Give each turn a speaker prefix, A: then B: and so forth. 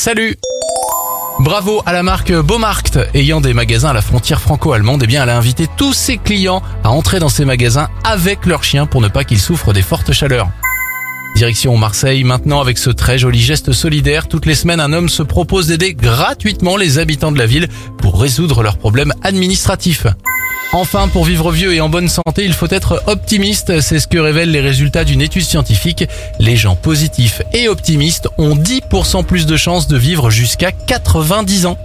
A: Salut Bravo à la marque Beaumarkt, ayant des magasins à la frontière franco-allemande, et bien elle a invité tous ses clients à entrer dans ses magasins avec leur chien pour ne pas qu'ils souffrent des fortes chaleurs. Direction Marseille, maintenant avec ce très joli geste solidaire, toutes les semaines un homme se propose d'aider gratuitement les habitants de la ville pour résoudre leurs problèmes administratifs. Enfin, pour vivre vieux et en bonne santé, il faut être optimiste. C'est ce que révèlent les résultats d'une étude scientifique. Les gens positifs et optimistes ont 10% plus de chances de vivre jusqu'à 90 ans.